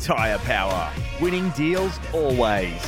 Tyre Power. Winning deals always.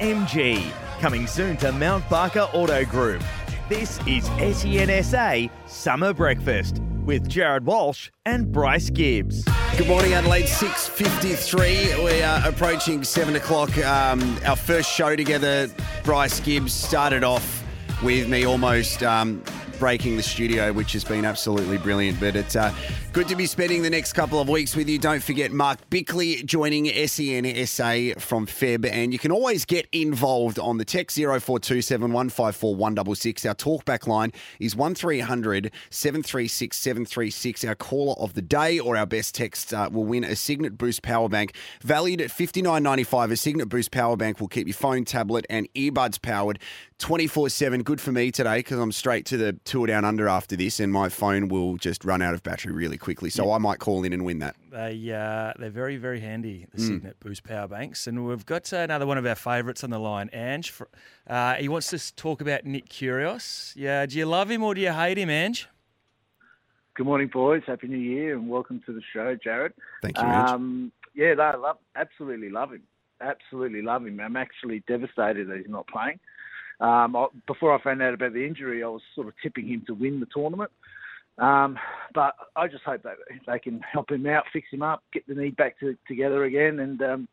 MG. Coming soon to Mount Barker Auto Group. This is SENSA Summer Breakfast with Jared Walsh and Bryce Gibbs. Good morning, Adelaide. Six fifty-three. We are approaching seven o'clock. Um, our first show together. Bryce Gibbs started off with me almost um, breaking the studio, which has been absolutely brilliant. But it's uh, good to be spending the next couple of weeks with you. Don't forget Mark Bickley joining SENSA from Feb, and you can always get involved on the text zero four two seven one five four one double six. Our talkback line is one 736 736 Our caller of the day or our best text uh, will win a Signet Boost power bank valued at fifty nine ninety five. A Signet Boost power bank will keep your phone, tablet, and earbuds powered 24 7. Good for me today because I'm straight to the tour down under after this, and my phone will just run out of battery really quickly. So I might call in and win that. They uh, they're very very handy the Mm. Signet Boost power banks, and we've got uh, another one of our favourites on the line, Ange. Uh, he wants to talk about Nick Kyrgios. Yeah, do you love him or do you hate him, Ange? Good morning, boys. Happy New Year and welcome to the show, Jared. Thank you, Ange. Um, yeah, no, I love, absolutely love him. Absolutely love him. I'm actually devastated that he's not playing. Um, I, before I found out about the injury, I was sort of tipping him to win the tournament. Um, but I just hope that they can help him out, fix him up, get the knee back to, together again, and um,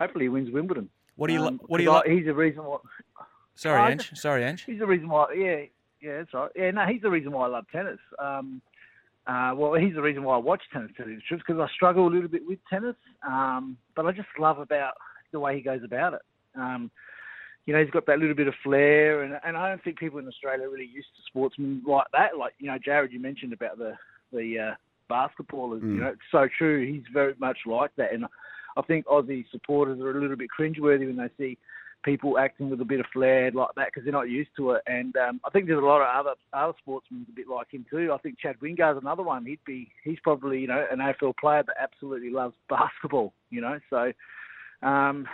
hopefully he wins Wimbledon. What do you Um, what do you? I- He's the reason why. Sorry, I Ange. Sorry, Ange. He's the reason why. Yeah, yeah, that's right. Yeah, no, he's the reason why I love tennis. Um, uh, well, he's the reason why I watch tennis, to the truth, because I struggle a little bit with tennis. Um, but I just love about the way he goes about it. Um, you know, he's got that little bit of flair, and and I don't think people in Australia are really used to sportsmen like that. Like you know, Jared, you mentioned about the the uh, basketballers. Mm. You know, it's so true. He's very much like that, and I think Aussie supporters are a little bit cringeworthy when they see people acting with a bit of flair like that because they're not used to it. And um, I think there's a lot of other other sportsmen a bit like him too. I think Chad Wingard's another one. He'd be he's probably you know an AFL player that absolutely loves basketball. You know, so um,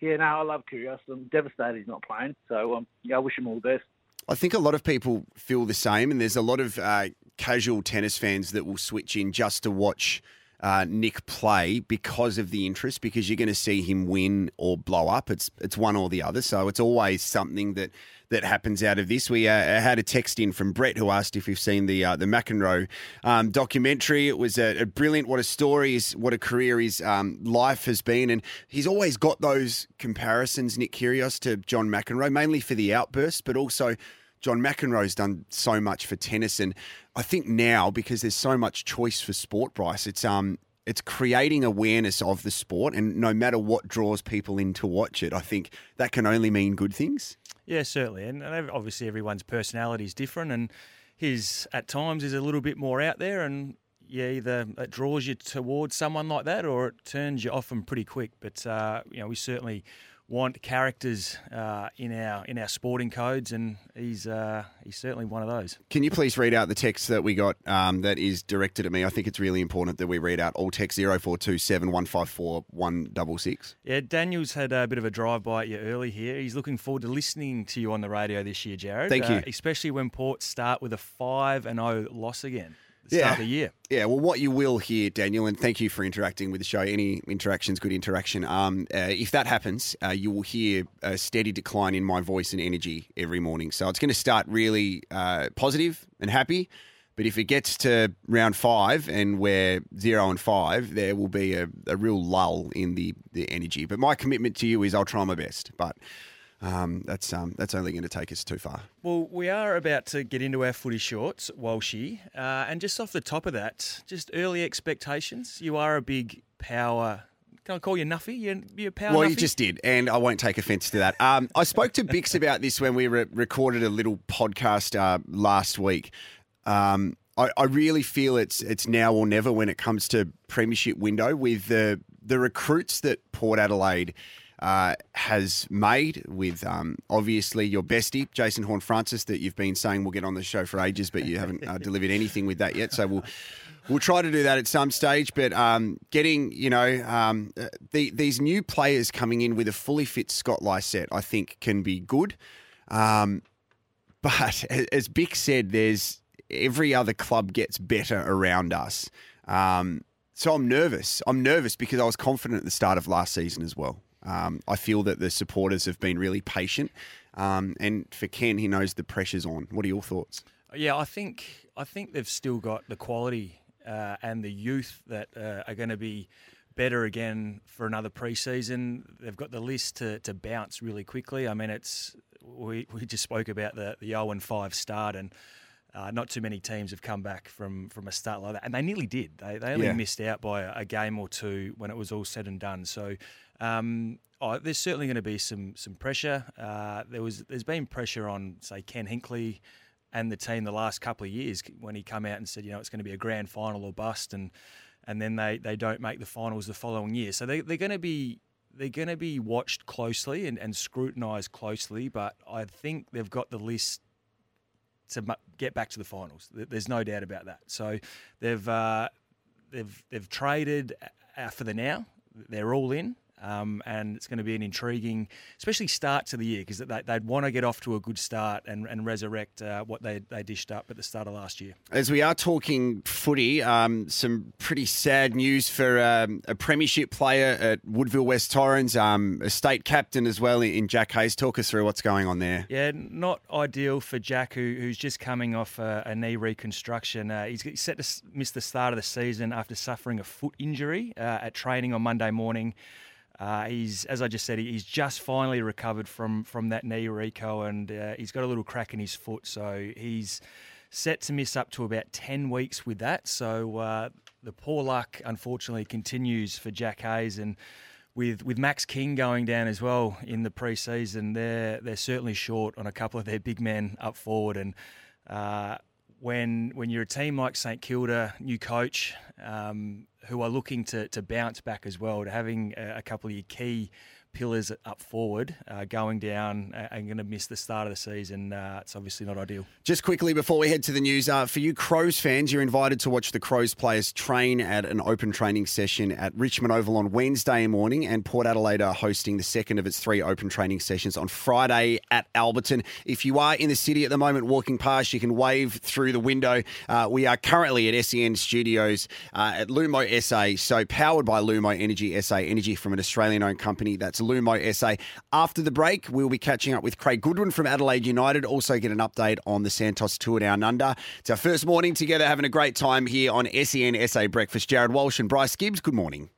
yeah, no, I love Kyrgios. I'm devastated he's not playing. So um, yeah, I wish him all the best. I think a lot of people feel the same, and there's a lot of uh, casual tennis fans that will switch in just to watch uh, Nick play because of the interest, because you're going to see him win or blow up. It's it's one or the other, so it's always something that that happens out of this. We uh, had a text in from Brett who asked if we've seen the uh, the McEnroe um, documentary. It was a, a brilliant. What a story is. What a career his um, life has been, and he's always got those comparisons. Nick Kyrgios to John McEnroe, mainly for the outburst, but also. John McEnroe's done so much for tennis, and I think now because there's so much choice for sport, Bryce, it's um it's creating awareness of the sport, and no matter what draws people in to watch it, I think that can only mean good things. Yeah, certainly, and and obviously everyone's personality is different, and his at times is a little bit more out there, and yeah, either it draws you towards someone like that, or it turns you off them pretty quick. But uh, you know, we certainly want characters uh, in our in our sporting codes, and he's uh, he's certainly one of those. Can you please read out the text that we got um, that is directed at me? I think it's really important that we read out all text 0427 154 166. Yeah, Daniel's had a bit of a drive by at you early here. He's looking forward to listening to you on the radio this year, Jared. Thank you. Uh, especially when Port start with a five and zero loss again. Start of the year. Yeah, well, what you will hear, Daniel, and thank you for interacting with the show. Any interaction's good interaction. Um, uh, if that happens, uh, you will hear a steady decline in my voice and energy every morning. So it's going to start really uh, positive and happy. But if it gets to round five and we're zero and five, there will be a, a real lull in the, the energy. But my commitment to you is I'll try my best. But um, that's um, that's only going to take us too far. Well, we are about to get into our footy shorts, Walshy. Uh, and just off the top of that, just early expectations. You are a big power. Can I call you Nuffy? You're, you're power Well, Nuffy? you just did, and I won't take offence to that. Um, I spoke to Bix about this when we re- recorded a little podcast uh, last week. Um, I, I really feel it's it's now or never when it comes to premiership window with the the recruits that Port Adelaide uh, has made with um, obviously your bestie, Jason Horne-Francis, that you've been saying we'll get on the show for ages, but you haven't uh, delivered anything with that yet. So we'll. We'll try to do that at some stage, but um, getting you know um, uh, the, these new players coming in with a fully fit Scott Lycett, I think, can be good. Um, but as Bick said, there's every other club gets better around us. Um, so I'm nervous. I'm nervous because I was confident at the start of last season as well. Um, I feel that the supporters have been really patient, um, and for Ken, he knows the pressure's on. What are your thoughts? Yeah, I think I think they've still got the quality uh, and the youth that uh, are going to be better again for another preseason. They've got the list to, to bounce really quickly. I mean, it's we, we just spoke about the the 0 and 5 start and. Uh, not too many teams have come back from, from a start like that, and they nearly did. They, they only yeah. missed out by a, a, game or two when it was all said and done. So um, oh, there's certainly going to be some some pressure. Uh, there was there's been pressure on say Ken Hinkley and the team the last couple of years when he come out and said you know it's going to be a grand final or bust and and then they, they don't make the finals the following year. So they, they're going to be they're going to be watched closely and, and scrutinised closely. But I think they've got the list to get back to the finals. There's no doubt about that. So they've uh, they've they've traded uh, for the now. They're all in. Um, and it's going to be an intriguing, especially start to the year because they, would want to get off to a good start and, and resurrect uh, what they, they dished up at the start of last year. As we are talking footy, um, some pretty sad news for um, a premiership player at Woodville West Torrens, um, a state captain as well in Jack Hayes. Talk us through what's going on there. Yeah, not ideal for Jack, who, who's just coming off a, a knee reconstruction. Uh, he's set to miss the start of the season after suffering a foot injury uh, at training on Monday morning. Uh, he's, as I just said, he's just finally recovered from from that knee reco, and uh, he's got a little crack in his foot, so he's set to miss up to about ten weeks with that. So uh, the poor luck, unfortunately, continues for Jack Hayes, and with with Max King going down as well in the preseason, they're they're certainly short on a couple of their big men up forward, and uh, when when you're a team like St Kilda, new coach, um, who are looking to, to bounce back as well, to having a, a couple of your key pillars up forward uh, going down and going to miss the start of the season. Uh, it's obviously not ideal. Just quickly before we head to the news, uh, for you Crows fans, you're invited to watch the Crows players train at an open training session at Richmond Oval on Wednesday morning, and Port Adelaide are hosting the second of its three open training sessions on Friday at Alberton. If you are in the city at the moment walking past, you can wave through the window. Uh, we are currently at SEN Studios uh, at Lumo SA, so powered by Lumo Energy SA, energy from an Australian owned company that's Lumo SA. After the break, we'll be catching up with Craig Goodwin from Adelaide United. Also, get an update on the Santos Tour Down Under. It's our first morning together, having a great time here on SEN SA Breakfast. Jared Walsh and Bryce Gibbs, good morning.